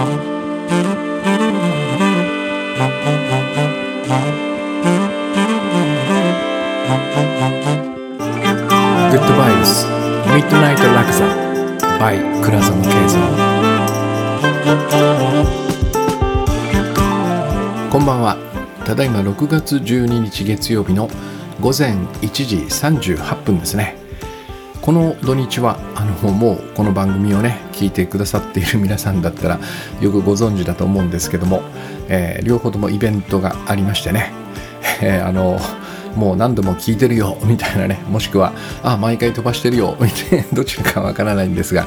グッドバイブスミッドナイトラクザ by 倉園慶三こんばんは。ただいま6月12日月曜日の午前1時38分ですね。この土日はあのもうこの番組をね聞いてくださっている皆さんだったらよくご存知だと思うんですけども、えー、両方ともイベントがありましてね、えー、あのもう何度も聞いてるよみたいなね。もしくはあ毎回飛ばしてるよ みたいなどちらかわからないんですが、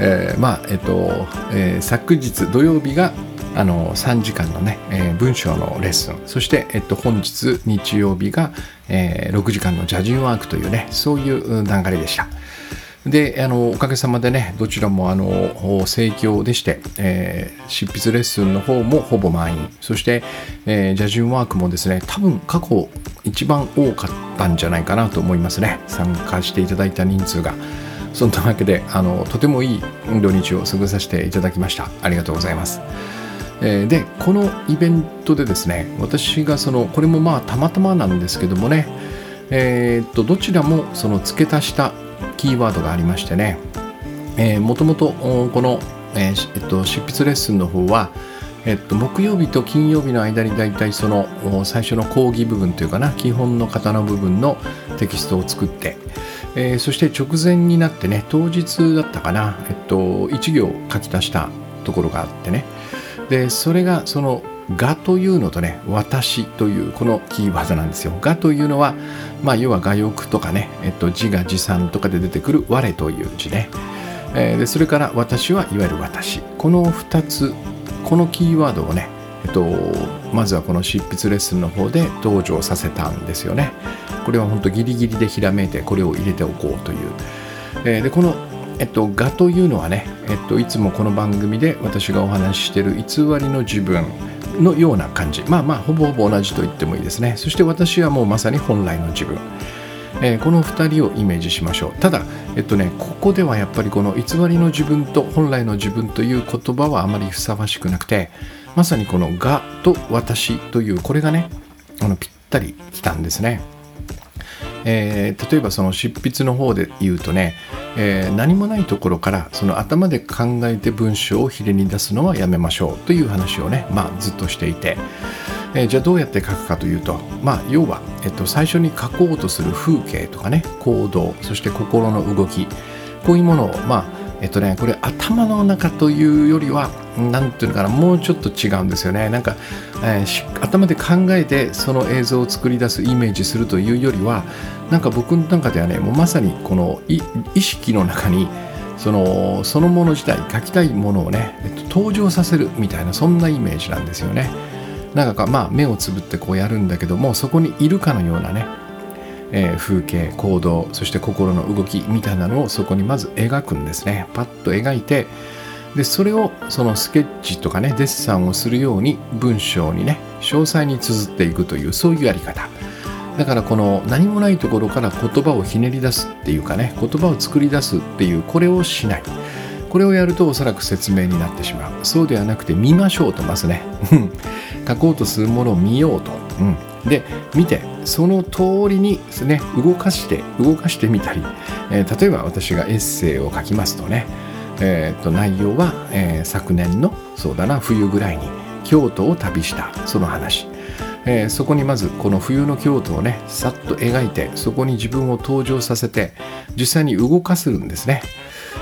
えー、まあえっと、え、昨日土曜日があの3時間のね、えー、文章のレッスン。そして、えっと、本日日曜日が、えー、6時間のジャジンワークというねそういう流れでした。であのおかげさまでねどちらもあの盛況でして、えー、執筆レッスンの方もほぼ満員。そして、えー、ジャジュンワークもですね多分過去一番多かったんじゃないかなと思いますね。参加していただいた人数が。そんなわけであのとてもいい土日を過ごさせていただきました。ありがとうございます。えー、でこのイベントでですね私がそのこれもまあたまたまなんですけどもねえー、っとどちらもその付け足したキーワードがありましてね、えー、もともとこの、えーえっと、執筆レッスンの方は、えっと、木曜日と金曜日の間にだいたいその最初の講義部分というかな基本の型の部分のテキストを作って、えー、そして直前になってね当日だったかな、えっと、1行書き足したところがあってねでそれがそのがというのとね、私というこのキーワードなんですよ。がというのは、まあ、要は我欲とかね、えっと、自我自賛とかで出てくる我という字ね。えー、でそれから私はいわゆる私。この2つ、このキーワードをね、えっと、まずはこの執筆レッスンの方で登場させたんですよね。これは本当ギリギリでひらめいてこれを入れておこうという。えー、でこのえっと、がというのはね、えっと、いつもこの番組で私がお話ししている偽りの自分のような感じ。まあまあほぼほぼ同じと言ってもいいですね。そして私はもうまさに本来の自分、えー、この2人をイメージしましょう。ただえっとねここではやっぱりこの偽りの自分と本来の自分という言葉はあまりふさわしくなくてまさにこの「が」と「私」というこれがねあのぴったりきたんですね。えー、例えばその執筆の方で言うとね、えー、何もないところからその頭で考えて文章をひれに出すのはやめましょうという話をね、まあ、ずっとしていて、えー、じゃあどうやって書くかというと、まあ、要は、えっと、最初に書こうとする風景とかね行動そして心の動きこういうものをまあえっとねこれ頭の中というよりは何ていうのかなもうちょっと違うんですよね。なんか、えー、頭で考えてその映像を作り出すイメージするというよりはなんか僕の中ではねもうまさにこの意識の中にそのそのもの自体書きたいものをね、えっと、登場させるみたいなそんなイメージなんですよね。なんかまあ目をつぶってこうやるんだけどもそこにいるかのようなねえー、風景行動そして心の動きみたいなのをそこにまず描くんですね。パッと描いてでそれをそのスケッチとかねデッサンをするように文章にね詳細に綴っていくというそういうやり方。だからこの何もないところから言葉をひねり出すっていうかね言葉を作り出すっていうこれをしない。これをやるとおそらく説明になってしまう。そうではなくて見ましょうとますね。書こうとするものを見ようと、うん、で見て。その通りにですね動かして動かしてみたり、えー、例えば私がエッセイを書きますとね、えー、と内容は、えー、昨年のそうだな冬ぐらいに京都を旅したその話、えー、そこにまずこの冬の京都をねさっと描いてそこに自分を登場させて実際に動かすんですね。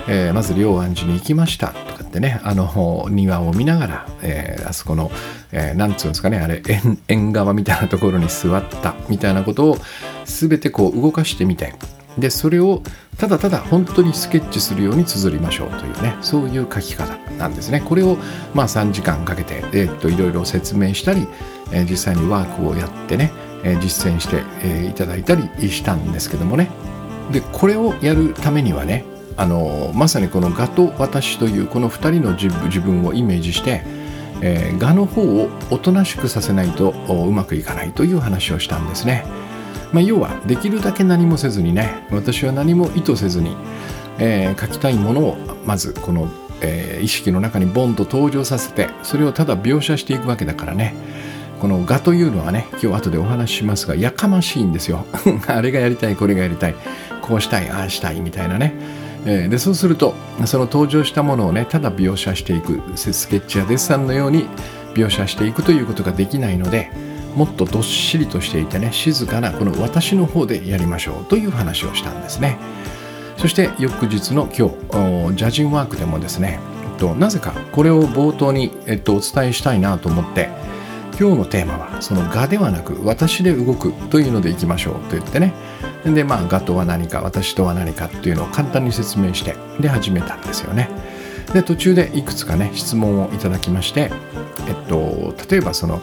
えー、まず龍安寺に行きましたとってねあの庭を見ながら、えー、あそこの、えー、なんつうんですかねあれ縁側みたいなところに座ったみたいなことを全てこう動かしてみてでそれをただただ本当にスケッチするように綴りましょうというねそういう書き方なんですね。これをまあ3時間かけて、えー、っといろいろ説明したり、えー、実際にワークをやってね、えー、実践して、えー、いただいたりしたんですけどもね。でこれをやるためにはねあのまさにこの「我と私」というこの2人の自分をイメージして、えー、我の方をおとなしくさせないとうまくいかないという話をしたんですね。まあ、要はできるだけ何もせずにね私は何も意図せずに、えー、書きたいものをまずこの、えー、意識の中にボンと登場させてそれをただ描写していくわけだからね。この画というのはね今日後でお話ししますがやかましいんですよ。あれがやりたいこれがやりたい。こうしたいああしたいみたいなね、えー、でそうするとその登場したものをねただ描写していくスケッチやデッサンのように描写していくということができないのでもっとどっしりとしていてね静かなこの私の方でやりましょうという話をしたんですね。そして翌日の今日ジャジンワークでもですねえっとなぜかこれを冒頭に、えっと、お伝えしたいなと思って今日のテーマはその「が」ではなく「私で動く」というのでいきましょうと言ってね。でまあ「が」とは何か私とは何かっていうのを簡単に説明してで始めたんですよね。で途中でいくつかね質問をいただきましてえっと例えばその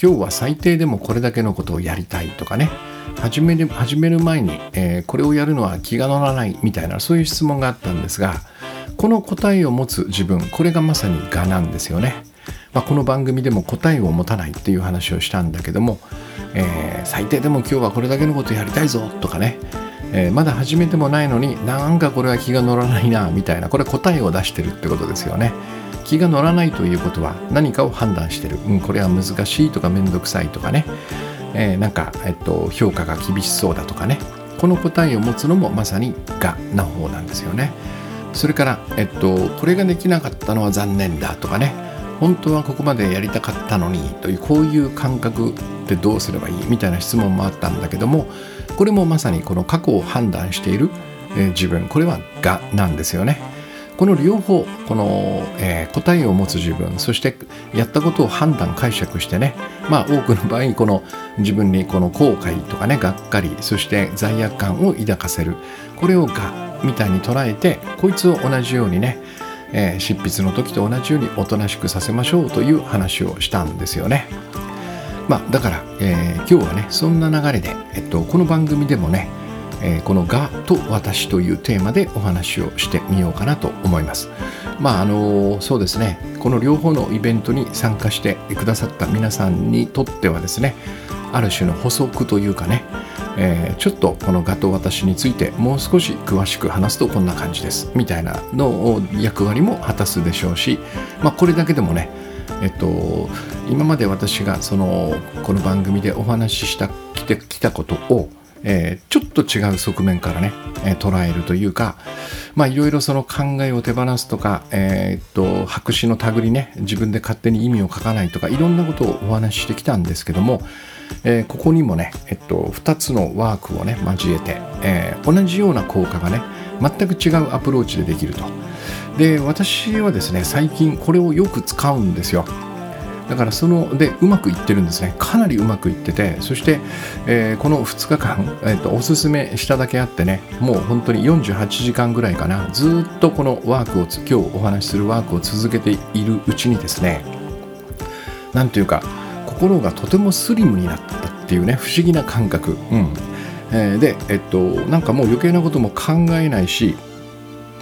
今日は最低でもこれだけのことをやりたいとかね。始める始める前に、えー、これをやるのは気が乗らないみたいなそういう質問があったんですがこの答えを持つ自分これがまさに「が」なんですよね。まあ、この番組でも答えを持たないっていう話をしたんだけども、えー、最低でも今日はこれだけのことやりたいぞとかね、えー、まだ始めてもないのになんかこれは気が乗らないなみたいな。これ答えを出してるってことですよね。気が乗らないということは何かを判断してる、うん、これは難しいとかめんどくさいとかね、えー、なんか、えっと、評価が厳しそうだとかね。この答えを持つのもまさに「が」な方なんですよね。それから、えっと、これができなかったのは残念だとかね。本当はここまでやりたかったのにというこういう感覚ってどうすればいいみたいな質問もあったんだけどもこれもまさにこの過去を判断している、えー、自分。これは「が」なんですよね。この両方この、えー、答えを持つ自分そしてやったことを判断解釈してね。まあ多くの場合この自分にこの後悔とかねがっかりそして罪悪感を抱かせる。これをがみたいに捉えてこいつを同じようにね、えー、執筆の時と同じようにおとなしくさせましょうという話をしたんですよね。まあだから、えー、今日はねそんな流れで、えっと、この番組でもねえー、この「が」と「私」というテーマでお話をしてみようかなと思います。まああのそうですねこの両方のイベントに参加してくださった皆さんにとってはですねある種の補足というかね、えー、ちょっとこの「が」と「私」についてもう少し詳しく話すとこんな感じです。みたいなの役割も果たすでしょうし、まあ、これだけでもねえっと、今まで私がそのこの番組でお話ししたきてきたことをえー、ちょっと違う側面からね、えー、捉えるというか、いろいろその考えを手放すとか、えー、っと、白紙の手繰りね、自分で勝手に意味を書かないとか、いろんなことをお話ししてきたんですけども、えー、ここにもね、えっと、2つのワークをね、交えて、えー、同じような効果がね、全く違うアプローチでできると。で、私はですね、最近これをよく使うんですよ。だからそのでうまくいってるんですねかなりうまくいっててそして、えー、この2日間、えーと、おすすめしただけあってねもう本当に48時間ぐらいかなずっとこのワークを今日お話しするワークを続けているうちにですねなんというか心がとてもスリムになったっていうね不思議な感覚、うん。えー、で、えっと、なんかもう余計なことも考えないし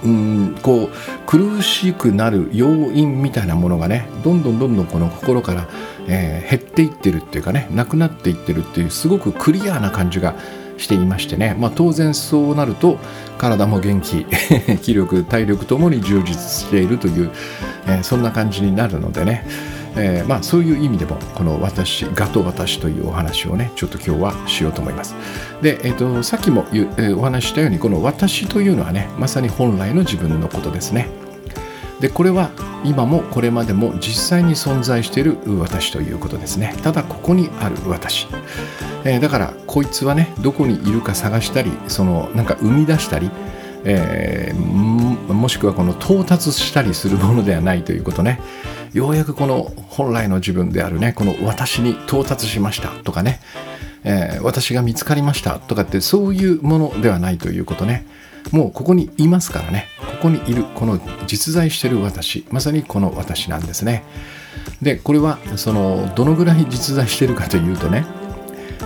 うんこう苦しくなる要因みたいなものがねどんどんどんどんこの心から、えー、減っていってるっていうかねなくなっていってるっていうすごくクリアな感じがしていましてね、まあ、当然そうなると体も元気 気力体力ともに充実しているという、えー、そんな感じになるのでねえー、まあ、そういう意味でもこの私「が」と「私」というお話をねちょっと今日はしようと思います。で、えーと、さっきも、えー、お話ししたようにこの「私」というのはねまさに本来の自分のことですね。でこれは今もこれまでも実際に存在している私ということですね。ただここにある私。えー、だからこいつはねどこにいるか探したりそのなんか生み出したりえー、もしくはこの到達したりするものではないということね。ようやくこの本来の自分であるねこの私に到達しましたとかね、えー、私が見つかりましたとかってそういうものではないということね。もうここにいますからね。ここにいるこの実在してる私。まさにこの私なんですね。でこれはそのどのぐらい実在してるかというとね、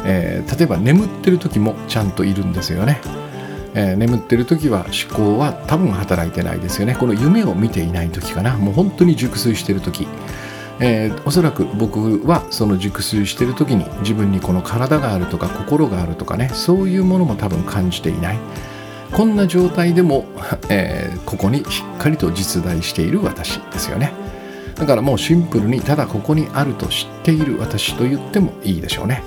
えー、例えば眠ってる時もちゃんといるんですよね。えー、眠ってる時は思考は多分働いてないですよね。この夢を見ていない時かな。もう本当に熟睡してる時。えー、おそらく僕はその熟睡してる時に自分にこの体があるとか心があるとかね。そういうものも多分感じていない、こんな状態でも、えー、ここにしっかりと実在している私ですよね。だからもうシンプルにただここにあると知っている私と言ってもいいでしょうね、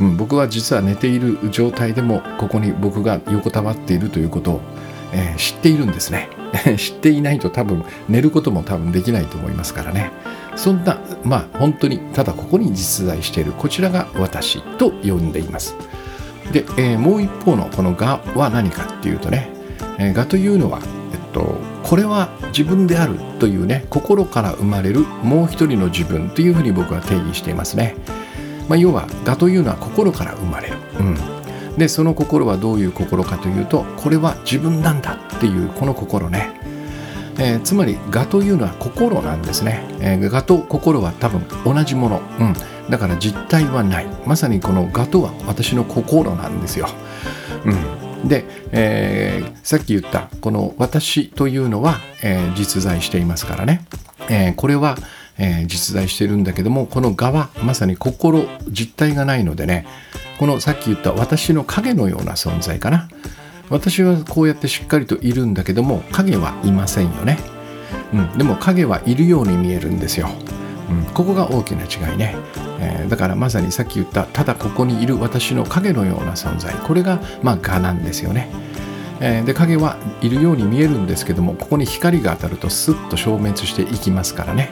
うん、僕は実は寝ている状態でもここに僕が横たわっているということを、えー、知っているんですね。知っていないと多分寝ることも多分できないと思いますからね。そんなまあ本当にただここに実在しているこちらが私と呼んでいます。で、えー、もう一方のこの「が」は何かっていうとね「えー、が」というのは、えっと、これは自分であるというね心から生まれるもう一人の自分というふうに僕は定義していますね、まあ、要は「が」というのは心から生まれる、うん、でその心はどういう心かというとこれは自分なんだっていうこの心ね。えー、つまり我というのは心なんですね、えー、我と心は多分同じもの、うん、だから実体はない。まさにこの我とは私の心なんですよ、うん、で、えー、さっき言ったこの私というのは、えー、実在していますからね、えー、これは、えー、実在してるんだけどもこの我はまさに心実体がないのでねこのさっき言った私の影のような存在かな。私はこうやってしっかりといるんだけども影はいませんよね、うん、でも影はいるように見えるんですよ、うん、ここが大きな違いね、えー、だからまさにさっき言ったただここにいる私の影のような存在。これがまあ我なんですよね。えー、で影はいるように見えるんですけどもここに光が当たるとスッと消滅していきますからね、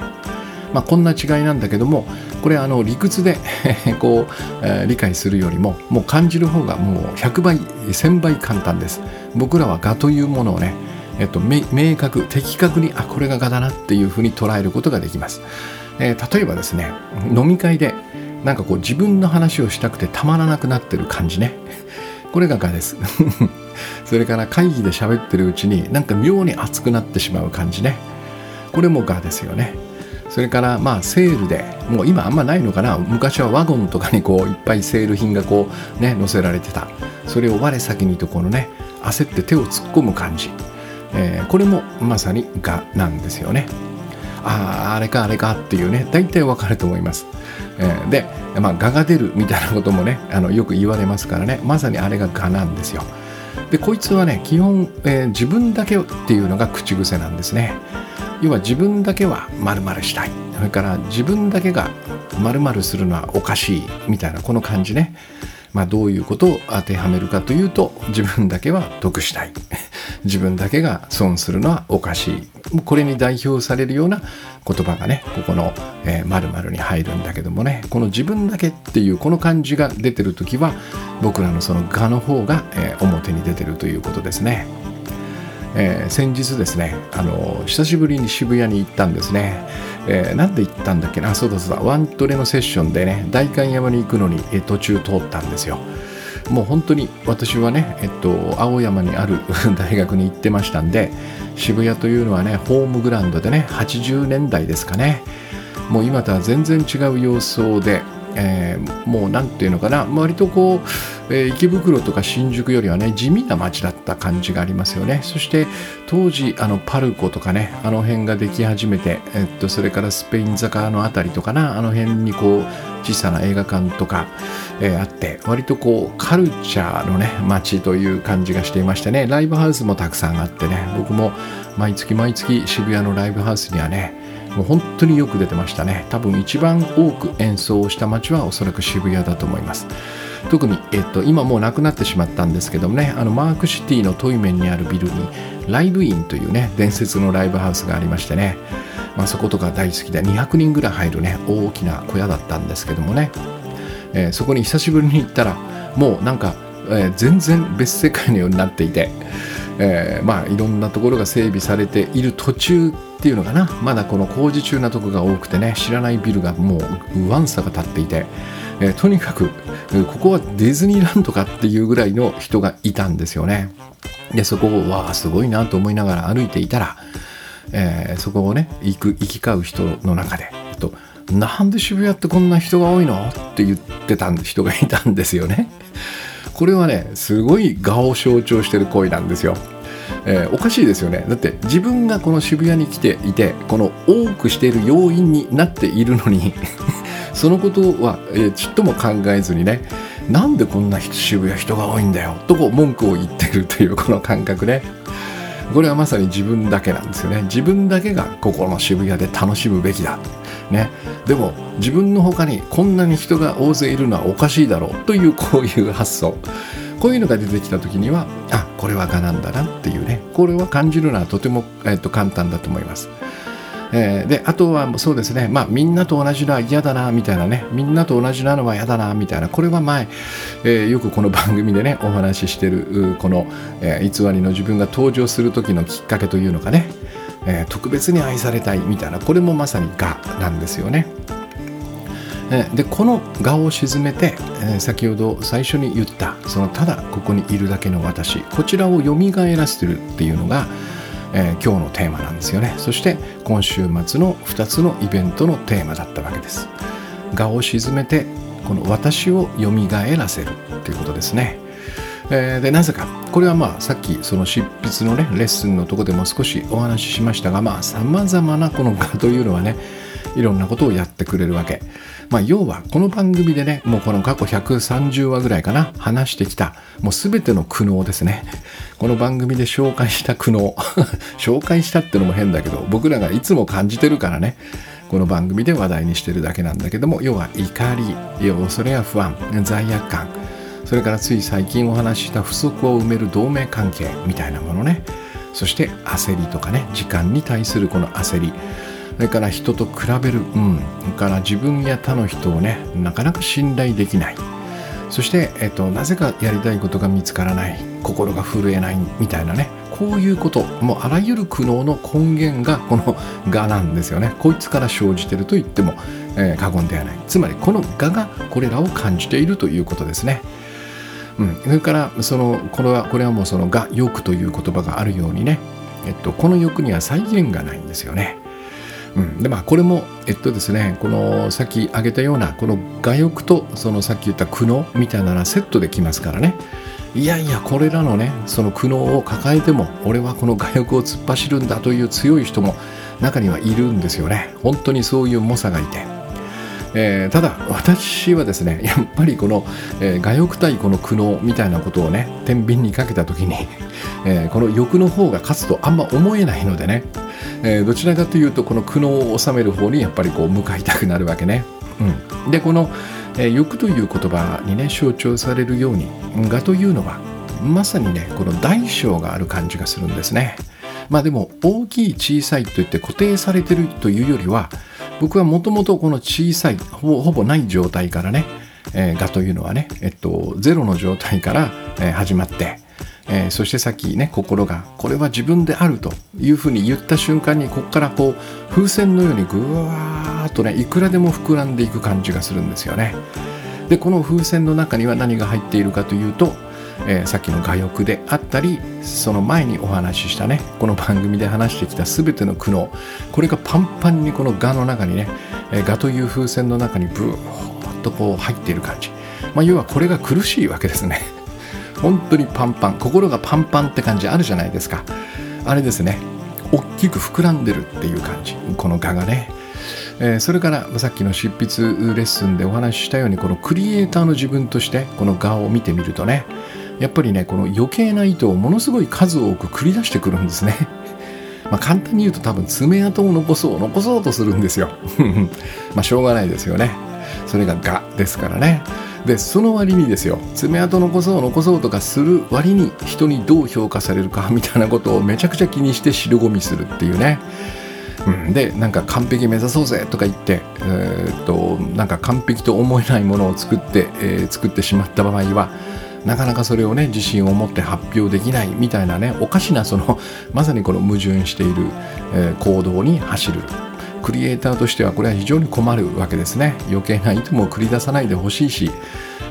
まあ、こんな違いなんだけどもこれあの理屈で こう、えー、理解するよりももう感じる方がもう100倍1000倍簡単です。僕らは我というものをねえっと、明確的確にあこれが我だなっていうふうに捉えることができます、えー、例えばですね飲み会でなんかこう自分の話をしたくてたまらなくなってる感じね。これが我です。それから会議で喋ってるうちになんか妙に熱くなってしまう感じね。これも我ですよね。それからまあセールでもう今あんまないのかな。昔はワゴンとかにこういっぱいセール品がこうね載せられてた。それを我先にとこのね焦って手を突っ込む感じ、えー、これもまさにがなんですよね。あああれかあれかっていうね大体わかると思います、えー、でまあがが出るみたいなこともねあのよく言われますからね。まさにあれががなんですよ。でこいつはね基本、えー、自分だけっていうのが口癖なんですね。要は自分だけは〇〇したい。それから自分だけが〇〇するのはおかしいみたいなこの感じね。まあ、どういうことを当てはめるかというと自分だけは得したい。自分だけが損するのはおかしい。これに代表されるような言葉がねここの「えー、〇〇に入るんだけどもね。この自分だけっていうこの感じが出てる時は僕らのその「が」の方が、えー、表に出てるということですね。えー、先日ですねあの久しぶりに渋谷に行ったんですね、えー、なんで行ったんだっけな？そうだそうだ。ワントレのセッションでね代官山に行くのに、え途中通ったんですよ。もう本当に私はね、えっと、青山にある 大学に行ってましたんで渋谷というのはねホームグラウンドでね80年代ですかね。もう今とは全然違う様相でえー、もう何て言うのかな。割とこう、えー、池袋とか新宿よりはね地味な街だった感じがありますよね。そして当時あのパルコとかねあの辺ができ始めて、えっとそれからスペイン坂の辺りとかなあの辺にこう小さな映画館とか、えー、あって割とこうカルチャーのね街という感じがしていましてねライブハウスもたくさんあってね僕も毎月毎月渋谷のライブハウスにはねもう本当によく出てましたね。多分一番多く演奏をした街はおそらく渋谷だと思います。特に、えっと、今もうなくなってしまったんですけどもねあのマークシティのトイメンにあるビルにライブインというね伝説のライブハウスがありましてね、まあ、そことか大好きで200人ぐらい入るね大きな小屋だったんですけどもね、えー、そこに久しぶりに行ったらもうなんか、えー、全然別世界のようになっていてえー、まあいろんなところが整備されている途中っていうのかな。まだこの工事中なとこが多くてね知らないビルがもうわんさが立っていて、えー、とにかくここはディズニーランドかっていうぐらいの人がいたんですよね。でそこをわあすごいなと思いながら歩いていたら、えー、そこをね行く行き交う人の中で、と、なんで渋谷ってこんな人が多いの？って言ってた人がいたんですよね。これはねすごい画を象徴してる行為なんですよ。えー、おかしいですよね。だって自分がこの渋谷に来ていてこの多くしている要因になっているのに そのことは、えー、ちっとも考えずにね、なんでこんな渋谷人が多いんだよとこう文句を言ってるというこの感覚ね。これはまさに自分だけなんですよね。自分だけがここの渋谷で楽しむべきだ。ね。でも自分の他にこんなに人が大勢いるのはおかしいだろうというこういう発想。こういうのが出てきた時にはあこれは我なんだなっていうね。これは感じるのはとても、えー、と簡単だと思います。えー、であとはそうですね、まあ、みんなと同じのは嫌だなみたいなね。みんなと同じなのは嫌だなみたいな。これは前、えー、よくこの番組でねお話ししてるこの、えー、偽りの自分が登場する時のきっかけというのがね、えー、特別に愛されたいみたいなこれもまさに「が」なんですよね。でこの我を沈めて、え先ほど最初に言ったそのただここにいるだけの私こちらをよみがえらせてるっていうのが、えー、今日のテーマなんですよね。そして今週末の2つのイベントのテーマだったわけです。我を沈めてこの私をよみがえらせるっていうことですね。えー、でなぜか。これはまあさっきその執筆のねレッスンのとこでも少しお話ししましたがまあさまざまなこの我というのはねいろんなことをやってくれるわけ。まあ、要はこの番組でねもうこの過去130話ぐらいかな話してきたもう全ての苦悩ですね。この番組で紹介した苦悩 紹介したってのも変だけど僕らがいつも感じてるからねこの番組で話題にしてるだけなんだけども要は怒り恐れや不安罪悪感。それからつい最近お話しした不足を埋める同盟関係みたいなものね。そして焦りとかね時間に対するこの焦り。それから人と比べる、うん、それから自分や他の人をねなかなか信頼できない。そして、えっと、なぜかやりたいことが見つからない。心が震えないみたいなね。こういうこともうあらゆる苦悩の根源がこの「が」なんですよね。こいつから生じてると言っても、えー、過言ではない。つまりこの「が」がこれらを感じているということですね。うん、それからそのこれはこれはもうその「が」欲という言葉があるようにね、えっと、この欲には再現がないんですよね。うん、でまあこれもえっとですねこのさっき挙げたようなこの我欲とそのさっき言った苦悩みたいなのはセットできますからね。いやいやこれらのねその苦悩を抱えても俺はこの我欲を突っ走るんだという強い人も中にはいるんですよね。本当にそういう猛者がいて。えー、ただ私はですね やっぱりこの、えー、我欲対この苦悩みたいなことをね天秤にかけた時に、えー、この欲の方が勝つとあんま思えないのでねえ、どちらかというとこの苦悩を収める方にやっぱりこう向かいたくなるわけね。うん、でこの、え、欲という言葉にね象徴されるように我というのはまさにねこの大小がある感じがするんですね。まあでも大きい小さいといって固定されてるというよりは僕はもともとこの小さいほぼほぼない状態からね、えー、我というのはね、えっと、ゼロの状態から、えー、始まってえー、そしてさっきね心がこれは自分であるというふうに言った瞬間にここからこう風船のようにぐわーっとねいくらでも膨らんでいく感じがするんですよね。でこの風船の中には何が入っているかというと、えー、さっきの我欲であったりその前にお話ししたねこの番組で話してきた全ての苦悩これがパンパンにこの我の中にね、えー、我という風船の中にブーッとこう入っている感じ、まあ、要はこれが苦しいわけですね。本当にパンパン心がパンパンって感じあるじゃないですか。あれですね大きく膨らんでるっていう感じこの画がね、えー、それからさっきの執筆レッスンでお話ししたようにこのクリエイターの自分としてこの画を見てみるとねやっぱりねこの余計な糸をものすごい数多く繰り出してくるんですね。まあ簡単に言うと多分爪痕を残そう残そうとするんですよ。まあしょうがないですよね。それが「が」ですからね。でその割にですよ。爪痕残そう残そうとかする割に人にどう評価されるかみたいなことをめちゃくちゃ気にして汁ごみするっていうね、うん、でなんか完璧目指そうぜとか言って、えー、っとなんか完璧と思えないものを作って、えー、作ってしまった場合はなかなかそれをね自信を持って発表できないみたいなねおかしなその まさにこの矛盾している、えー、行動に走る。クリエイターとしてはこれは非常に困るわけですね。余計な糸も繰り出さないでほしいし、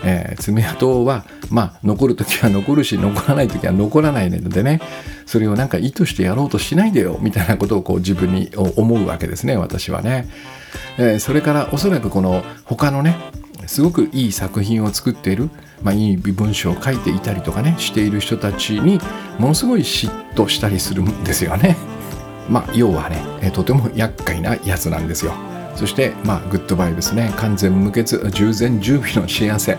えー、爪痕はまあ残る時は 残るし残らない時は残らないのでねそれをなんか意図してやろうとしないでよみたいなことをこう自分に思うわけですね私はね、えー、それからおそらくこの他のねすごくいい作品を作っている、まあ、いい文章を書いていたりとかねしている人たちにものすごい嫉妬したりするんですよね。まあ、要はね、とても厄介なやつなんですよ。そして、まあ、グッドバイブスね、完全無欠、従前十尾の幸せ。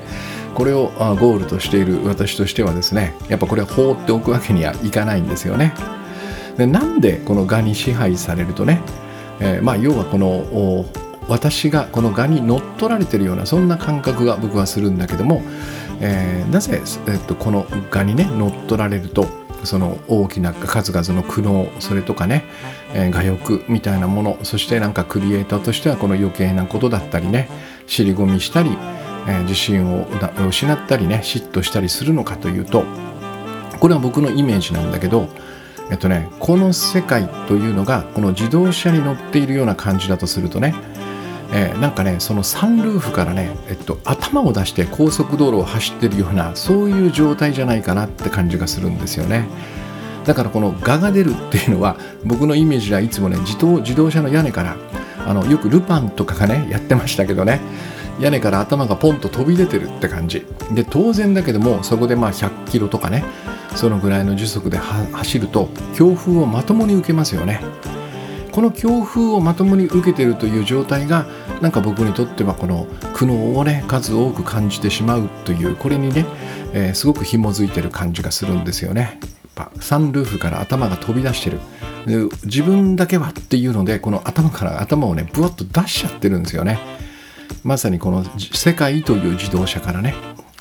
これをゴールとしている私としてはですねやっぱこれは放っておくわけにはいかないんですよねでなんでこの蛾に支配されるとね、えー、まあ要はこの私がこの蛾に乗っ取られてるようなそんな感覚が僕はするんだけども、えー、なぜ、えっと、この蛾にね乗っ取られるとその大きな数々の苦悩それとかね、えー、我欲みたいなものそしてなんかクリエイターとしてはこの余計なことだったりね尻込みしたり、えー、自信を失ったりね嫉妬したりするのかというとこれは僕のイメージなんだけどえっとねこの世界というのがこの自動車に乗っているような感じだとするとねえー、なんかねそのサンルーフからね、えっと、頭を出して高速道路を走ってるようなそういう状態じゃないかなって感じがするんですよね。だからこの蛾が出るっていうのは僕のイメージではいつもね自動自動車の屋根からあのよくルパンとかがねやってましたけどね。屋根から頭がポンと飛び出てるって感じ。で当然だけどもそこでまあ100キロとかねそのぐらいの時速で走ると強風をまともに受けますよね。この強風をまともに受けてるという状態がなんか僕にとってはこの苦悩をね数多く感じてしまうというこれにね、えー、すごく紐づいてる感じがするんですよね。サンルーフから頭が飛び出してる。自分だけはっていうのでこの頭から頭をねぶわっと出しちゃってるんですよね。まさにこの世界という自動車からね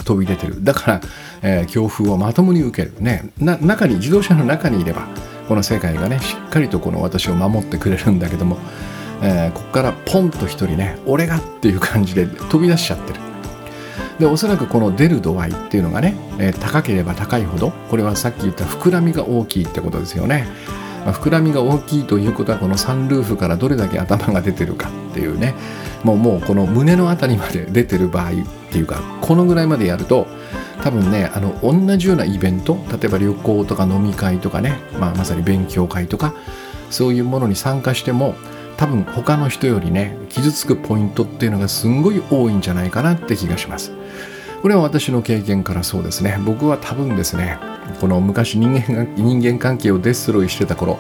飛び出てる。だから、えー、強風をまともに受ける。ね中に自動車の中にいればこの世界がねしっかりとこの私を守ってくれるんだけども、えー、ここからポンと一人ね俺がっていう感じで飛び出しちゃってる。でおそらくこの出る度合いっていうのがね、えー、高ければ高いほどこれはさっき言った膨らみが大きいってことですよね、まあ、膨らみが大きいということはこのサンルーフからどれだけ頭が出てるかっていうね。もうもうこの胸の辺りまで出てる場合っていうかこのぐらいまでやると多分ねあの同じようなイベント例えば旅行とか飲み会とかね、まあ、まさに勉強会とかそういうものに参加しても多分他の人よりね傷つくポイントっていうのがすんごい多いんじゃないかなって気がします。これは私の経験からそうですね。僕は多分ですねこの昔人間人間関係をデストロイしてた頃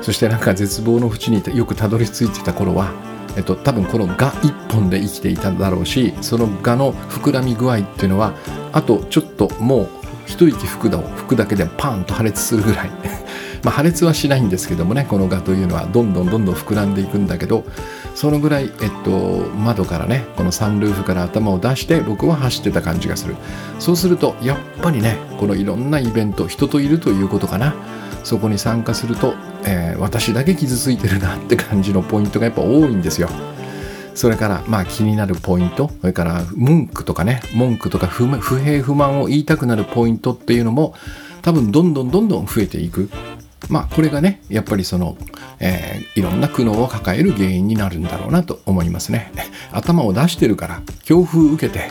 そしてなんか絶望の淵によくたどり着いてた頃はえっと、多分このが一本で生きていただろうしそのがの膨らみ具合っていうのはあとちょっともう一息吹くだを吹くだけでパーンと破裂するぐらい。まあ破裂はしないんですけどもねこの蛾というのはどんどんどんどん膨らんでいくんだけどそのぐらい、えっと、窓からねこのサンルーフから頭を出して僕は走ってた感じがする。そうするとやっぱりねこのいろんなイベント人といるということかな。そこに参加すると、えー、私だけ傷ついてるなって感じのポイントがやっぱ多いんですよ。それからまあ気になるポイントそれから文句とかね文句とか不平不満を言いたくなるポイントっていうのも多分どんどんどんどん増えていく。まあこれがねやっぱりその、えー、いろんな苦悩を抱える原因になるんだろうなと思いますね頭を出してるから強風受けて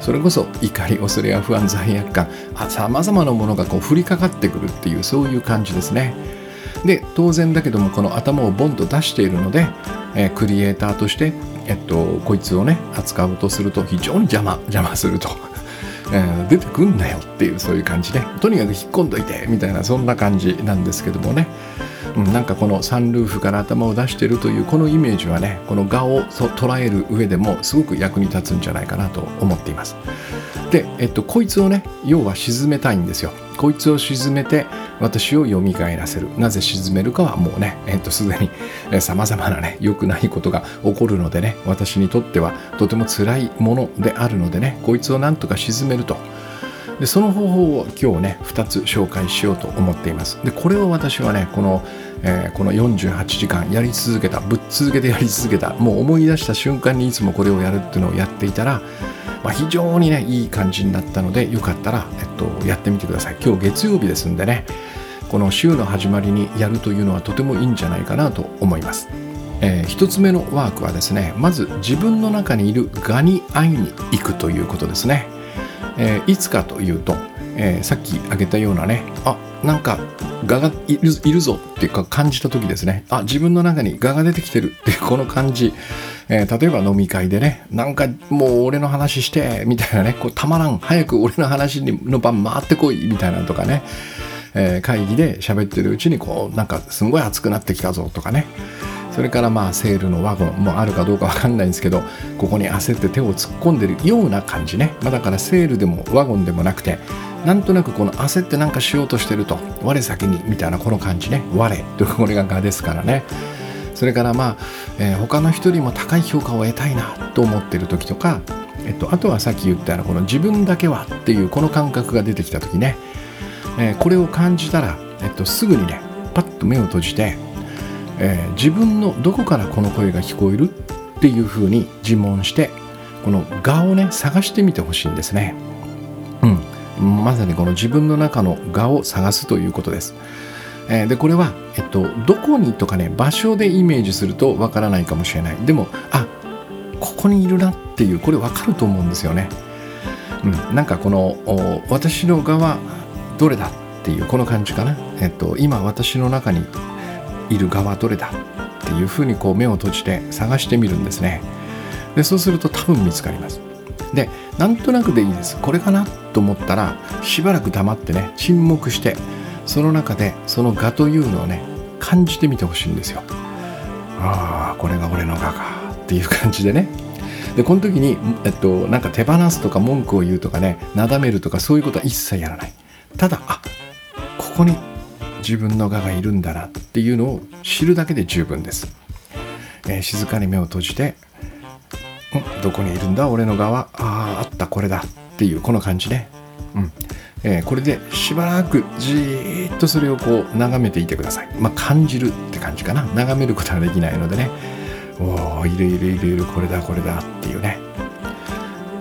それこそ怒り恐れや不安罪悪感さまざまなものがこう降りかかってくるっていうそういう感じですねで当然だけどもこの頭をボンと出しているので、えー、クリエイターとして、えっと、こいつをね扱おうとすると非常に邪魔邪魔すると。え、出てくんなよっていうそういう感じで。とにかく引っ込んどいてみたいなそんな感じなんですけどもね。うん、なんかこのサンルーフから頭を出してるというこのイメージはねこの画を捉える上でもすごく役に立つんじゃないかなと思っています。で、えっと、こいつをね要は沈めたいんですよ。こいつを沈めて私を蘇らせる。なぜ沈めるかはもうねえっとすでにさまざまなね良くないことが起こるのでね私にとってはとても辛いものであるのでねこいつをなんとか沈めると。でその方法を今日ね2つ紹介しようと思っています。でこれを私はねこの、えー、この48時間やり続けたぶっ続けてやり続けたもう思い出した瞬間にいつもこれをやるっていうのをやっていたら、まあ、非常にねいい感じになったのでよかったら、えっと、やってみてください。今日月曜日ですんでねこの週の始まりにやるというのはとてもいいんじゃないかなと思います。えー、1つ目のワークはですねまず自分の中にいる蛾に会いに行くということですね。えー、いつかというと、えー、さっき挙げたようなねあなんか蛾がいるいるぞっていうか感じた時ですね。あ自分の中に蛾が出てきてる。っていうこの感じ、えー、例えば飲み会でねなんかもう俺の話してみたいなね。こうたまらん。早く俺の話の番回ってこい。みたいなとかね、えー、会議で喋ってるうちにこうなんかすごい熱くなってきたぞとかね。それからまあセールのワゴンもあるかどうかわかんないんですけどここに焦って手を突っ込んでるような感じね、まあ、だからセールでもワゴンでもなくてなんとなくこの焦ってなんかしようとしてると我先にみたいなこの感じね。我とこれが我ですからね。それからまあ、えー、他の人よりも高い評価を得たいなと思ってる時とか、えっと、あとはさっき言ったようなこの自分だけはっていうこの感覚が出てきた時ね、えー、これを感じたら、えっと、すぐにねパッと目を閉じて、えー、自分のどこからこの声が聞こえるっていうふうに自問してこの我をね探してみてほしいんですね。うん、まさにこの自分の中の我を探すということです。えー、でこれは、えっと、どこにとかね場所でイメージするとわからないかもしれないでもあここにいるなっていうこれわかると思うんですよね。うん、なんかこの私の側どれだっていうこの感じかな、えっと、今私の中にいる側どれだっていうふうにこう目を閉じて探してみるんですね。でそうすると多分見つかります。でなんとなくでいいです。これかなと思ったらしばらく黙ってね沈黙してその中でその我というのをね感じてみてほしいんですよ。ああこれが俺の我かっていう感じでね。でこの時に、えっと、なんか手放すとか文句を言うとかねなだめるとかそういうことは一切やらない。ただあここに自分の我がいるんだなっていうのを知るだけで十分です、えー、静かに目を閉じてんどこにいるんだ俺の側あああったこれだっていうこの感じね、うん。えー、これでしばらくじーっとそれをこう眺めていてください。まあ感じるって感じかな。眺めることはできないのでね。おおいるいるいるいるこれだこれだっていうね。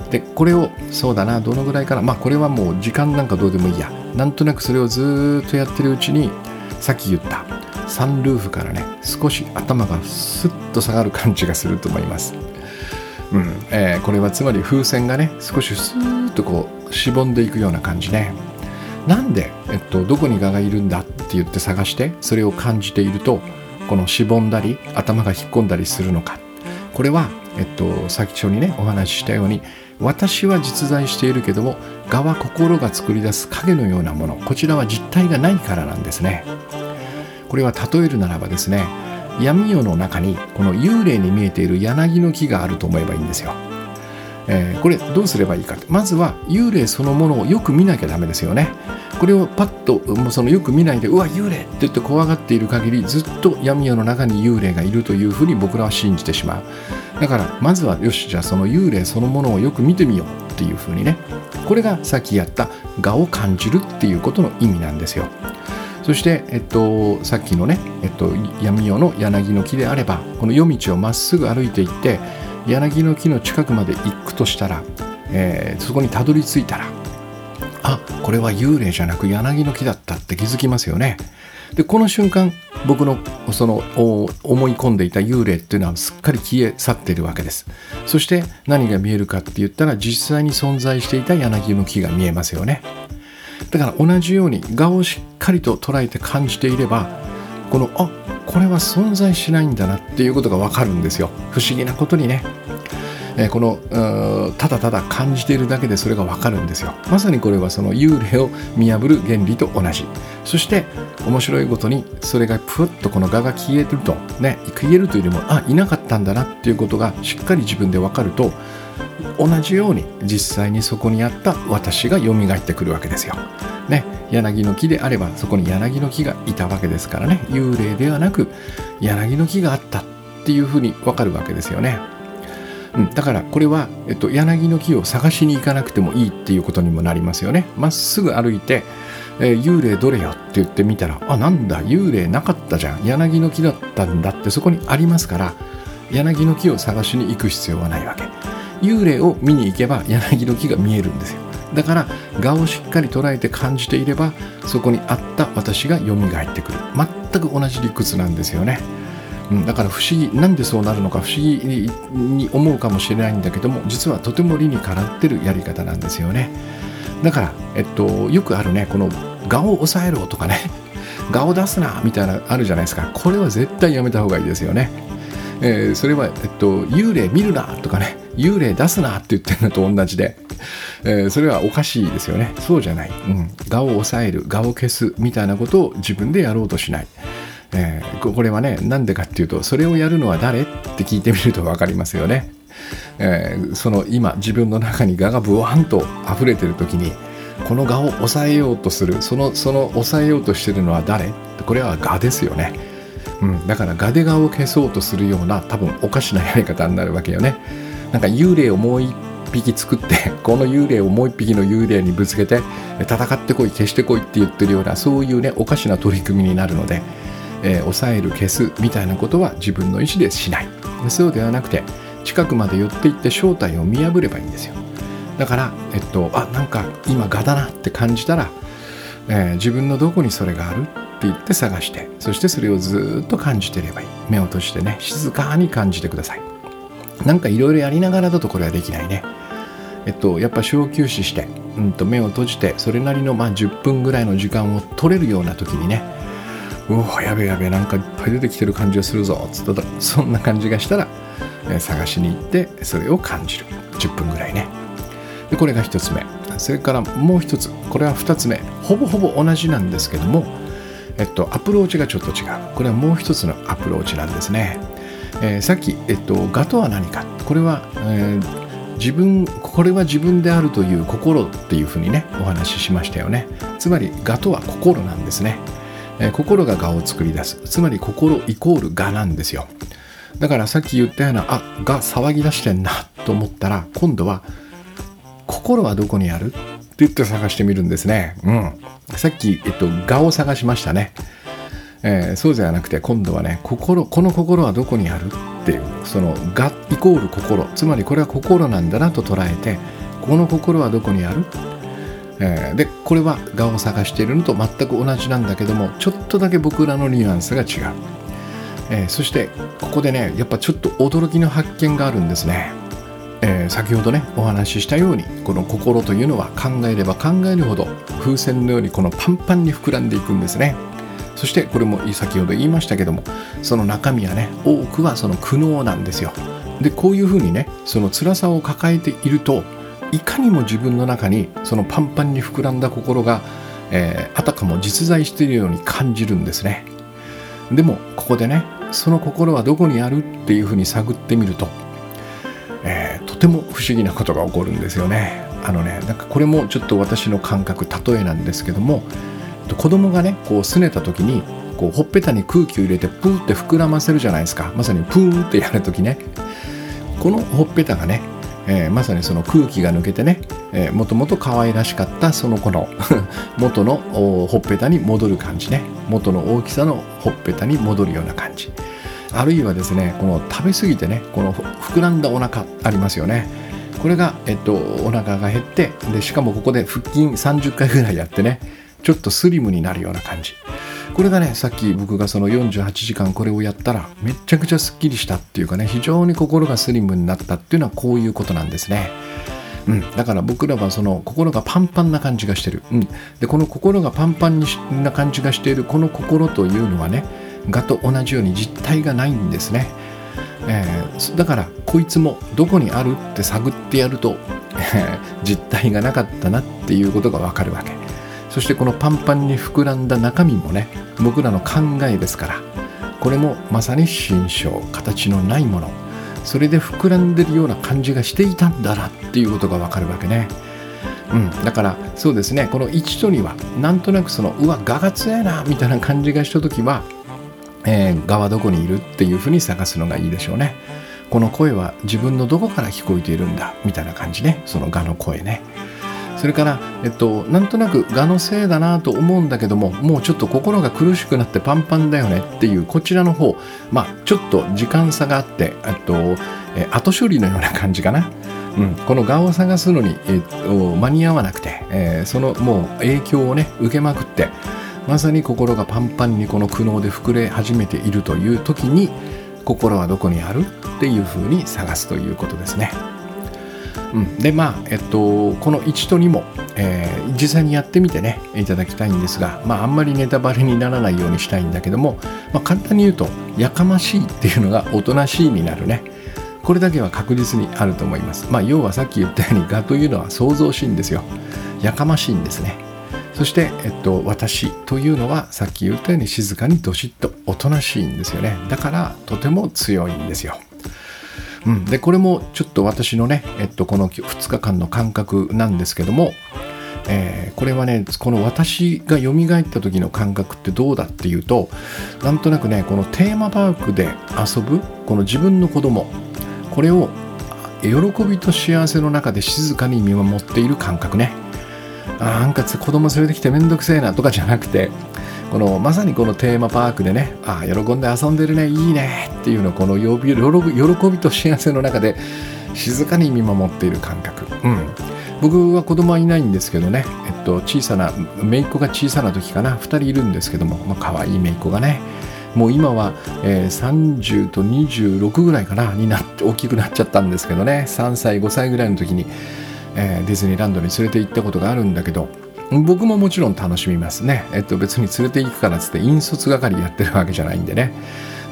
でこれをそうだなどのぐらいかな。まあこれはもう時間なんかどうでもいいや。なんとなくそれをずっとやってるうちにさっき言ったサンルーフからね少し頭がスッと下がる感じがすると思います。うんえー、これはつまり風船がね少しスーッとこうしぼんでいくような感じね。なんで、えっと、どこに蛾がいるんだって言って探してそれを感じているとこのしぼんだり頭が引っ込んだりするのかこれは、えっと、先ほどにねお話ししたように私は実在しているけども我は心が作り出す影のようなものこちらは実体がないからなんですね。これは例えるならばですね闇夜の中にこの幽霊に見えている柳の木があると思えばいいんですよ、えー、これどうすればいいかまずは幽霊そのものをよく見なきゃダメですよね。これをパッともうそのよく見ないでうわ幽霊って言って怖がっている限りずっと闇夜の中に幽霊がいるというふうに僕らは信じてしまう。だからまずはよしじゃあその幽霊そのものをよく見てみようっていうふうにね。これがさっきやった我を感じるっていうことの意味なんですよ。そして、えっと、さっきのね、えっと、闇夜の柳の木であればこの夜道をまっすぐ歩いていって柳の木の近くまで行くとしたら、えー、そこにたどり着いたらあこれは幽霊じゃなく柳の木だったって気づきますよね。でこの瞬間僕のその思い込んでいた幽霊っていうのはすっかり消え去っているわけです。そして何が見えるかって言ったら実際に存在していた柳の木が見えますよね。だから同じように我をしっかりと捉えて感じていればこのあこれは存在しないんだなっていうことがわかるんですよ。不思議なことにね。えこのただただ感じているだけでそれがわかるんですよまさにこれはその幽霊を見破る原理と同じそして面白いことにそれがプッとこの蛾が消えるとね消えるというよりもあいなかったんだなっていうことがしっかり自分でわかると同じように実際にそこにあった私が蘇ってくるわけですよ。ね、柳の木であればそこに柳の木がいたわけですからね幽霊ではなく柳の木があったっていうふうにわかるわけですよね。うん、だからこれは、えっと、柳の木を探しに行かなくてもいいっていうことにもなりますよね。まっすぐ歩いて、えー、幽霊どれよって言ってみたら、あ、なんだ、幽霊なかったじゃん。柳の木だったんだってそこにありますから、柳の木を探しに行く必要はないわけ。幽霊を見に行けば柳の木が見えるんですよ。だから、蛾をしっかり捉えて感じていれば、そこにあった私が蘇ってくる。全く同じ理屈なんですよね。うん、だから不思議なんでそうなるのか不思議に思うかもしれないんだけども実はとても理にかなってるやり方なんですよね。だから、えっと、よくあるねこの蛾を抑えろとかね 蛾を出すなみたいなあるじゃないですか。これは絶対やめた方がいいですよね。えー、それは、えっと、幽霊見るなとかね幽霊出すなって言ってるのと同じで、えー、それはおかしいですよね。そうじゃない、うん、蛾を抑える蛾を消すみたいなことを自分でやろうとしない。えー、これはねなんでかっていうとそれをやるのは誰？って聞いてみると分かりますよね。えー、その今自分の中に蛾がブワンと溢れてる時にこの蛾を抑えようとするそのその抑えようとしてるのは誰？これは蛾ですよね、うん、だから蛾で蛾を消そうとするような多分おかしなやり方になるわけよね。なんか幽霊をもう一匹作ってこの幽霊をもう一匹の幽霊にぶつけて戦ってこい消してこいって言ってるようなそういうねおかしな取り組みになるので、えー、抑える消すみたいなことは自分の意思でしない。そうではなくて近くまで寄っていって正体を見破ればいいんですよ。だからえっとあなんか今ガだなって感じたら、えー、自分のどこにそれがあるって言って探してそしてそれをずっと感じてればいい。目を閉じてね静かに感じてください。なんかいろいろやりながらだとこれはできないね。えっとやっぱ小休止して、うんと、目を閉じてそれなりのまあ10分ぐらいの時間を取れるような時にねうわやべやべなんかいっぱい出てきてる感じがするぞつったそんな感じがしたら探しに行ってそれを感じる。10分ぐらいね。でこれが1つ目。それからもう1つ。これは2つ目。ほぼほぼ同じなんですけどもえっとアプローチがちょっと違う。これはもう1つのアプローチなんですね、えー、さっき、えっと、ガとは何か。これは、えー、自分これは自分であるという心っていうふうにねお話ししましたよね。つまりガとは心なんですね、え、心が我を作り出すつまり心イコール我なんですよだからさっき言ったようなあが騒ぎ出してんなと思ったら今度は心はどこにある？って言って探してみるんですね。うん。さっき、えっと、がを探しましたね。えー、そうではなくて今度はね心この心はどこにある？っていうそのがイコール心つまりこれは心なんだなと捉えてこの心はどこにある、えー、でこれはがを探しているのと全く同じなんだけどもちょっとだけ僕らのニュアンスが違う。えー、そしてここでねやっぱちょっと驚きの発見があるんですね、えー、先ほどねお話ししたようにこの心というのは考えれば考えるほど風船のようにこのパンパンに膨らんでいくんですね。そしてこれも先ほど言いましたけどもその中身はね多くはその苦悩なんですよ。でこういうふうにねその辛さを抱えているといかにも自分の中にそのパンパンに膨らんだ心が、えー、あたかも実在しているように感じるんですね。でもここでねその心はどこにあるっていうふうに探ってみると、えー、とても不思議なことが起こるんですよね。あのねなんかこれもちょっと私の感覚例えなんですけども子供がねこう拗ねた時にこうほっぺたに空気を入れてプーって膨らませるじゃないですか。まさにプーってやる時ね。このほっぺたがねえー、まさにその空気が抜けてね、えー、もともと可愛らしかったその子の 元のほっぺたに戻る感じね。元の大きさのほっぺたに戻るような感じ。あるいはですねこの食べ過ぎてねこの膨らんだお腹ありますよね。これが、えっと、お腹が減ってでしかもここで腹筋30回ぐらいやってねちょっとスリムになるような感じ。これがねさっき僕がその48時間これをやったらめちゃくちゃすっきりしたっていうかね非常に心がスリムになったっていうのはこういうことなんですね。うん、だから僕らはその心がパンパンな感じがしてる、うん、でこの心がパンパンな感じがしているこの心というのはねがと同じように実体がないんですね、えー、だからこいつもどこにあるって探ってやると、えー、実体がなかったなっていうことがわかるわけ。そしてこのパンパンに膨らんだ中身もね僕らの考えですからこれもまさに心象形のないものそれで膨らんでるような感じがしていたんだなっていうことがわかるわけね。うん、だからそうですねこの1と2はなんとなくそのうわ我が強いなみたいな感じがした時は、えー、はどこにいるっていうふうに探すのがいいでしょうね。この声は自分のどこから聞こえているんだみたいな感じねその我の声ね。それから、えっと、なんとなく我のせいだなと思うんだけどももうちょっと心が苦しくなってパンパンだよねっていうこちらの方まあちょっと時間差があってえっと、え後処理のような感じかな。うん、この我を探すのに、えっと、間に合わなくて、えー、そのもう影響をね受けまくってまさに心がパンパンにこの苦悩で膨れ始めているという時に心はどこにあるっていうふうに探すということですね。うん、でまあえっとこの1と2も、えー、実際にやってみてねいただきたいんですがまああんまりネタバレにならないようにしたいんだけども、まあ、簡単に言うとやかましいっていうのがおとなしいになるね。これだけは確実にあると思います。まあ要はさっき言ったように蛾というのは創造しんですよ。やかましいんですね。そして、えっと、私というのはさっき言ったように静かにどしっとおとなしいんですよね。だからとても強いんですよ。うん、でこれもちょっと私のね、えっと、この2日間の感覚なんですけども、えー、これはねこの私が蘇った時の感覚ってどうだっていうとなんとなくねこのテーマパークで遊ぶこの自分の子供これを喜びと幸せの中で静かに見守っている感覚ね。あなんか子供連れてきてめんどくせえなとかじゃなくてこのまさにこのテーマパークでねあ喜んで遊んでるねいいねっていうのこの喜びと幸せの中で静かに見守っている感覚、うん、僕は子供はいないんですけどね、えっと、小さな姪っ子が小さな時かな2人いるんですけども、まあ、可愛い姪っ子がねもう今は、えー、30と26ぐらいかなになって大きくなっちゃったんですけどね3歳5歳ぐらいの時に、えー、ディズニーランドに連れて行ったことがあるんだけど僕ももちろん楽しみますね、えっと、別に連れて行くからっつって引率係やってるわけじゃないんでね。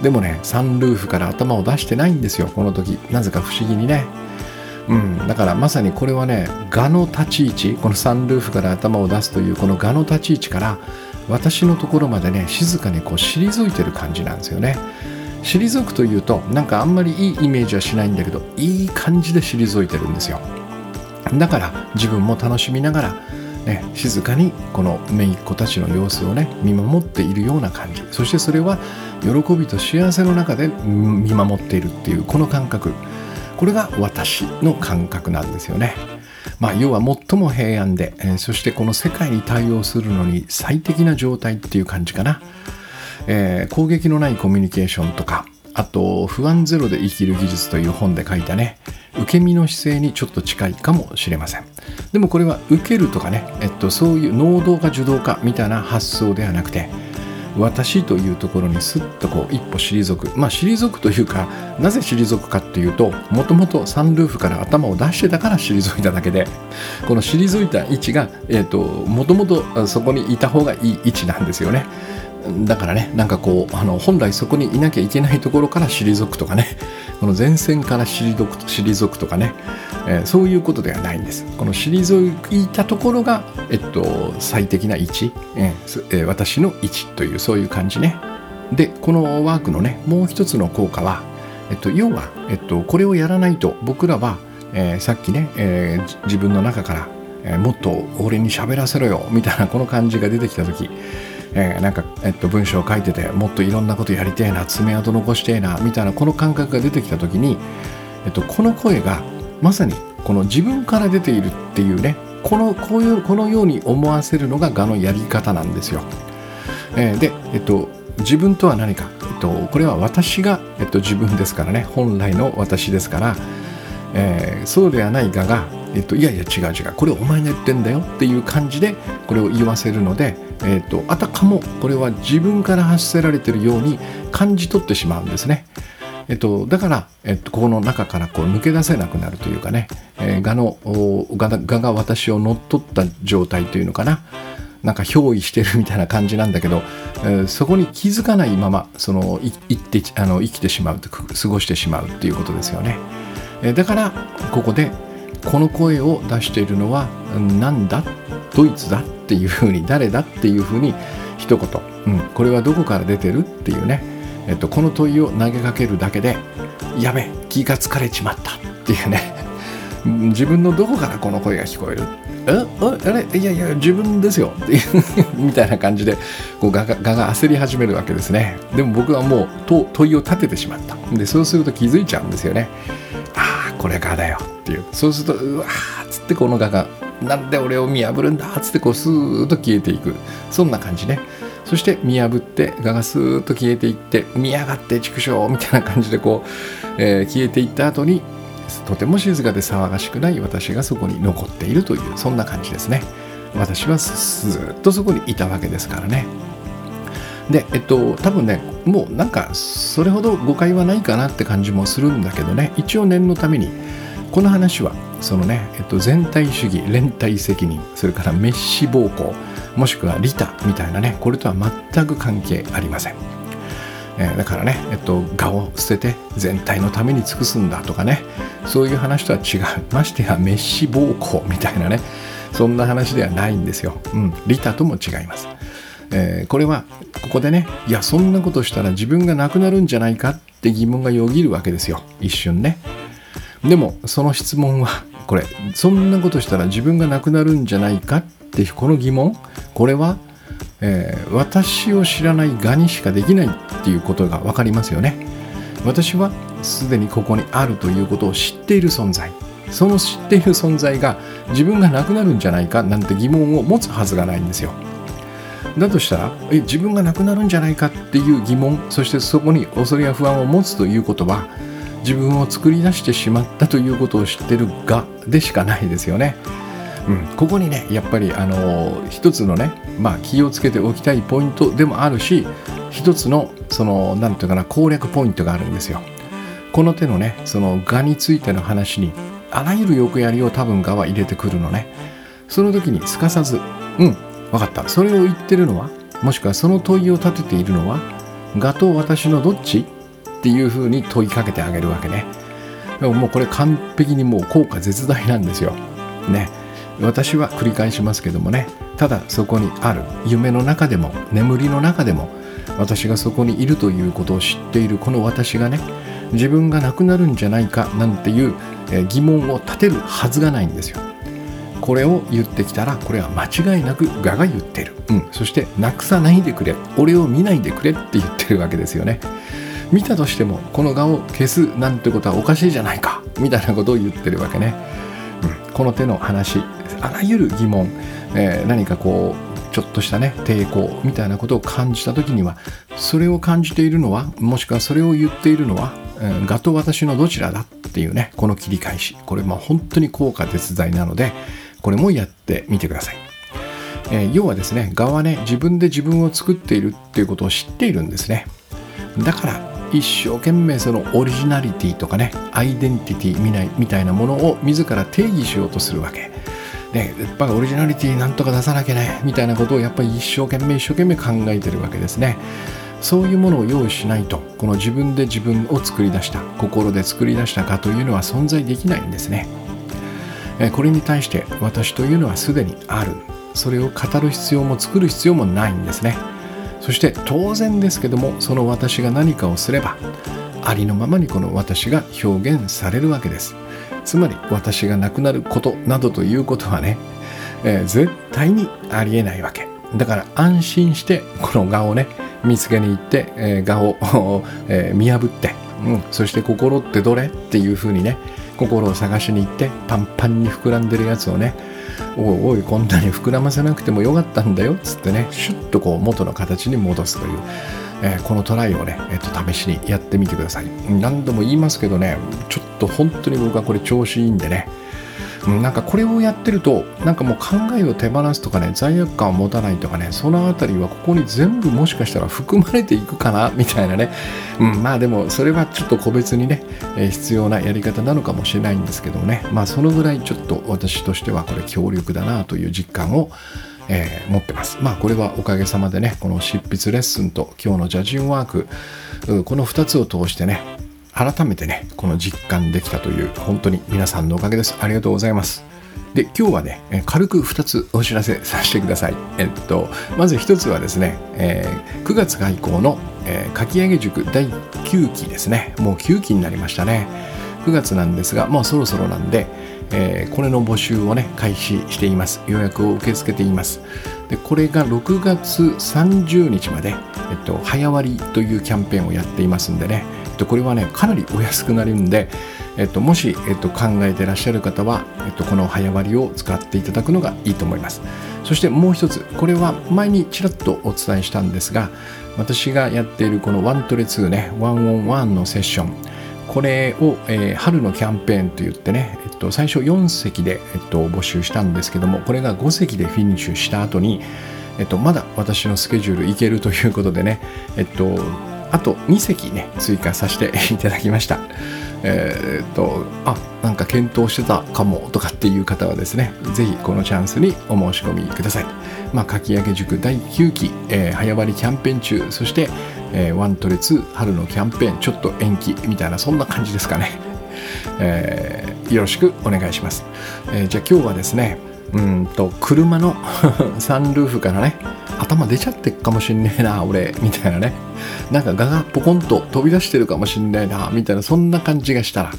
でもねサンルーフから頭を出してないんですよこの時。なぜか不思議にね。うん、だからまさにこれはね蛾の立ち位置このサンルーフから頭を出すというこの蛾の立ち位置から私のところまでね静かにこう退いてる感じなんですよね。退くというとなんかあんまりいいイメージはしないんだけどいい感じで退いてるんですよ。だから自分も楽しみながら、ね、静かにこの姪っ子たちの様子をね見守っているような感じ。そしてそれは喜びと幸せの中で見守っているっていうこの感覚。これが私の感覚なんですよね。まあ、要は最も平安で、え、そしてこの世界に対応するのに最適な状態っていう感じかな、えー、攻撃のないコミュニケーションとかあと不安ゼロで生きる技術という本で書いたね受け身の姿勢にちょっと近いかもしれません。でもこれは受けるとかね、えっと、そういう能動か受動かみたいな発想ではなくて私というところにすっとこう一歩退く。まあ退くというかなぜ退くかっていうともともとサンルーフから頭を出してたから退いただけでこの退いた位置がもともとそこにいた方がいい位置なんですよね。だからねなんかこうあの本来そこにいなきゃいけないところから退くとかね この前線から退く退くとかね、えー、そういうことではないんです。この退いたところが、えっと、最適な位置、えー、私の位置というそういう感じね。でこのワークのねもう一つの効果は、えっと、要は、えっと、これをやらないと僕らは、えー、さっきね、えー、自分の中から、えー、もっと俺に喋らせろよみたいなこの感じが出てきた時。えー、なんか、えっと、文章を書いててもっといろんなことやりてえな爪痕残してえなみたいなこの感覚が出てきた時に、えっと、この声がまさにこの自分から出ているっていうねこのこういうこのように思わせるのががのやり方なんですよ。えー、で、えっと、自分とは何か、えっと、これは私が、えっと、自分ですからね。本来の私ですから、えー、そうではないがが、えっと、いやいや違う違う。これお前が言ってんだよっていう感じでこれを言わせるのでえーと、あたかもこれは自分から発せられているように感じ取ってしまうんですね。えっと、だから、えっと、ここの中からこう抜け出せなくなるというかね、えー、のがが私を乗っ取った状態というのかななんか憑依してるみたいな感じなんだけど、えー、そこに気づかないままそのいってあの生きてしまう過ごしてしまうっていうことですよね、えー、だからここでこの声を出しているのは何だドイツだっていうふうに誰だっていうふうに一言、うん、これはどこから出てるっていうね、えっと、この問いを投げかけるだけでやべ気が疲れちまったっていうね。自分のどこからこの声が聞こえる？え？あれ？いやいや自分ですよっていう みたいな感じでこうガがが焦り始めるわけですね。でも僕はもう問いを立ててしまった。でそうすると気づいちゃうんですよね。ああこれがだよっていう。そうするとうわーっつってこのガがなんで俺を見破るんだっつってこうスーッと消えていく。そんな感じね。そして見破ってガがスーッと消えていって見やがって畜生みたいな感じでこう、えー、消えていった後にとても静かで騒がしくない私がそこに残っているというそんな感じですね。私はずっとそこにいたわけですからね。でえっと多分ねもうなんかそれほど誤解はないかなって感じもするんだけどね。一応念のためにこの話はそのね、えっと、全体主義連帯責任それから滅死暴行もしくは利他みたいなねこれとは全く関係ありません、えー、だからね、えっと、我を捨てて全体のために尽くすんだとかねそういう話とは違うましてや滅死暴行みたいなねそんな話ではないんですよ。うん、利他とも違います。えー、これはここでねいやそんなことしたら自分がなくなるんじゃないかって疑問がよぎるわけですよ一瞬ねでもその質問はこれそんなことしたら自分がなくなるんじゃないかってこの疑問？これは、えー、私を知らないがにしかできないっていうことが分かりますよね。私はすでにここにあるということを知っている存在。その知っている存在が自分がなくなるんじゃないかなんて疑問を持つはずがないんですよ。だとしたらえ自分がなくなるんじゃないかっていう疑問そしてそこに恐れや不安を持つということは自分を作り出してしまったということを知ってるがでしかないですよね。うん、ここにねやっぱりあの一つのね、まあ、気をつけておきたいポイントでもあるし一つのその何て言うかな攻略ポイントがあるんですよ。この手のねその蛾についての話にあらゆる欲やりを多分蛾は入れてくるのね。その時にすかさず「うん分かったそれを言ってるのはもしくはその問いを立てているのは蛾と私のどっち？っていうふうに問いかけてあげるわけね。もうこれ完璧にもう効果絶大なんですよ。ね。私は繰り返しますけどもね。ただそこにある夢の中でも眠りの中でも私がそこにいるということを知っているこの私がね自分がなくなるんじゃないかなんていう疑問を立てるはずがないんですよ。これを言ってきたらこれは間違いなく我が言ってる、うん、そしてなくさないでくれ。俺を見ないでくれって言ってるわけですよね。見たとしてもこの顔を消すなんてことはおかしいじゃないかみたいなことを言ってるわけね、うん、この手の話あらゆる疑問、えー、何かこうちょっとしたね抵抗みたいなことを感じた時にはそれを感じているのはもしくはそれを言っているのは、えー、ガと私のどちらだっていうねこの切り返しこれまあ本当に効果絶大なのでこれもやってみてください。えー、要はですね、側はね、自分で自分を作っているっていうことを知っているんですね。だから、一生懸命そのオリジナリティとかね、アイデンティティみたいなものを自ら定義しようとするわけ。ね、やっぱオリジナリティなんとか出さなきゃね、みたいなことをやっぱり一生懸命一生懸命考えてるわけですね。そういうものを用意しないと、この自分で自分を作り出した、心で作り出したかというのは存在できないんですね。これに対して私というのはすでにあるそれを語る必要も作る必要もないんですねそして当然ですけどもその私が何かをすればありのままにこの私が表現されるわけです。つまり私がなくなることなどということはね、えー、絶対にありえないわけ。だから安心してこの画をね見つけに行って、えー、を、えー、見破って、うん、そして心ってどれっていうふうにね心を探しに行ってパンパンに膨らんでるやつをねおいおいこんなに膨らませなくてもよかったんだよっつってねシュッとこう元の形に戻すという、えー、このトライをね、えー、と試しにやってみてください。何度も言いますけどねちょっと本当に僕はこれ調子いいんでねなんかこれをやってるとなんかもう考えを手放すとかね罪悪感を持たないとかねその辺りはここに全部もしかしたら含まれていくかなみたいなね、うん、まあでもそれはちょっと個別にね、えー、必要なやり方なのかもしれないんですけどもね。まあそのぐらいちょっと私としてはこれ強力だなという実感をえー、持ってます。まあこれはおかげさまでね、この執筆レッスンと今日のジャジンワーク、この2つを通してね、改めてねこの実感できたという本当に皆さんのおかげです。ありがとうございます。で今日はね軽く2つお知らせさせてください。えっとまず1つはですね、えー、9月外交の、えー、書き上げ塾第9期ですね。もう9期になりましたね。9月なんですがもうそろそろなんで、えー、これの募集をね開始しています。予約を受け付けています。でこれが6月30日まで、えっと、早割というキャンペーンをやっていますんでねと、これはねかなりお安くなるんで、えっと、もし、えっと、考えてらっしゃる方は、えっと、この早割を使っていただくのがいいと思います。そしてもう一つこれは前にちらっとお伝えしたんですが私がやっているこのワントレ2ねワンオンワンのセッションこれを、えー、春のキャンペーンと言ってね、えっと、最初4席で、えっと、募集したんですけどもこれが5席でフィニッシュした後にえっと、まだ私のスケジュールいけるということでね、えっと、あと2席ね追加させて いただきました。えー、っとあなんか検討してたかもとかっていう方はですねぜひこのチャンスにお申し込みください。まあ書き上げ塾第9期、えー、早割キャンペーン中そして、えー、ワントレツ春のキャンペーンちょっと延期みたいなそんな感じですかね、えー、よろしくお願いします、えー、じゃあ今日はですねうんと車の サンルーフからね頭出ちゃってっかもしんねえな俺みたいなね。なんかガがポコンと飛び出してるかもしんないなみたいなそんな感じがしたら、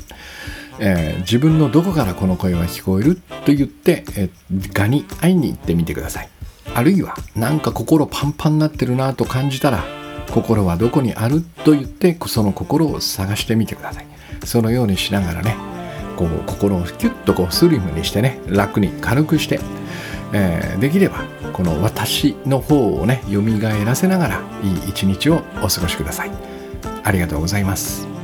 えー、自分のどこからこの声が聞こえると言って、えー、ガに会いに行ってみてください。あるいはなんか心パンパンになってるなと感じたら心はどこにあると言ってその心を探してみてください。そのようにしながらねこう心をキュッとこうスリムにしてね楽に軽くして、えー、できればこの私の方をね蘇らせながらいい一日をお過ごしください。ありがとうございます。